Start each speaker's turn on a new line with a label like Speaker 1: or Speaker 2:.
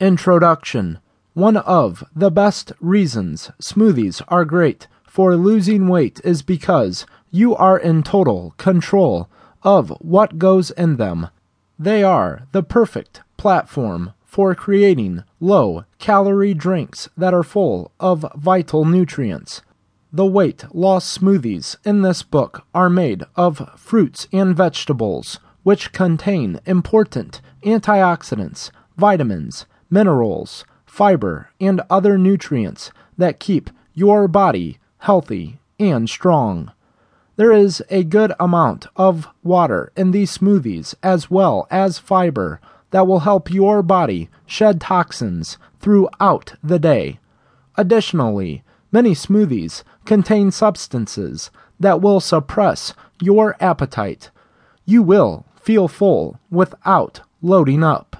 Speaker 1: Introduction One of the best reasons smoothies are great for losing weight is because you are in total control of what goes in them. They are the perfect platform for creating low calorie drinks that are full of vital nutrients. The weight loss smoothies in this book are made of fruits and vegetables, which contain important antioxidants, vitamins, minerals, fiber, and other nutrients that keep your body healthy and strong. There is a good amount of water in these smoothies as well as fiber that will help your body shed toxins throughout the day. Additionally, many smoothies contain substances that will suppress your appetite. You will feel full without loading up.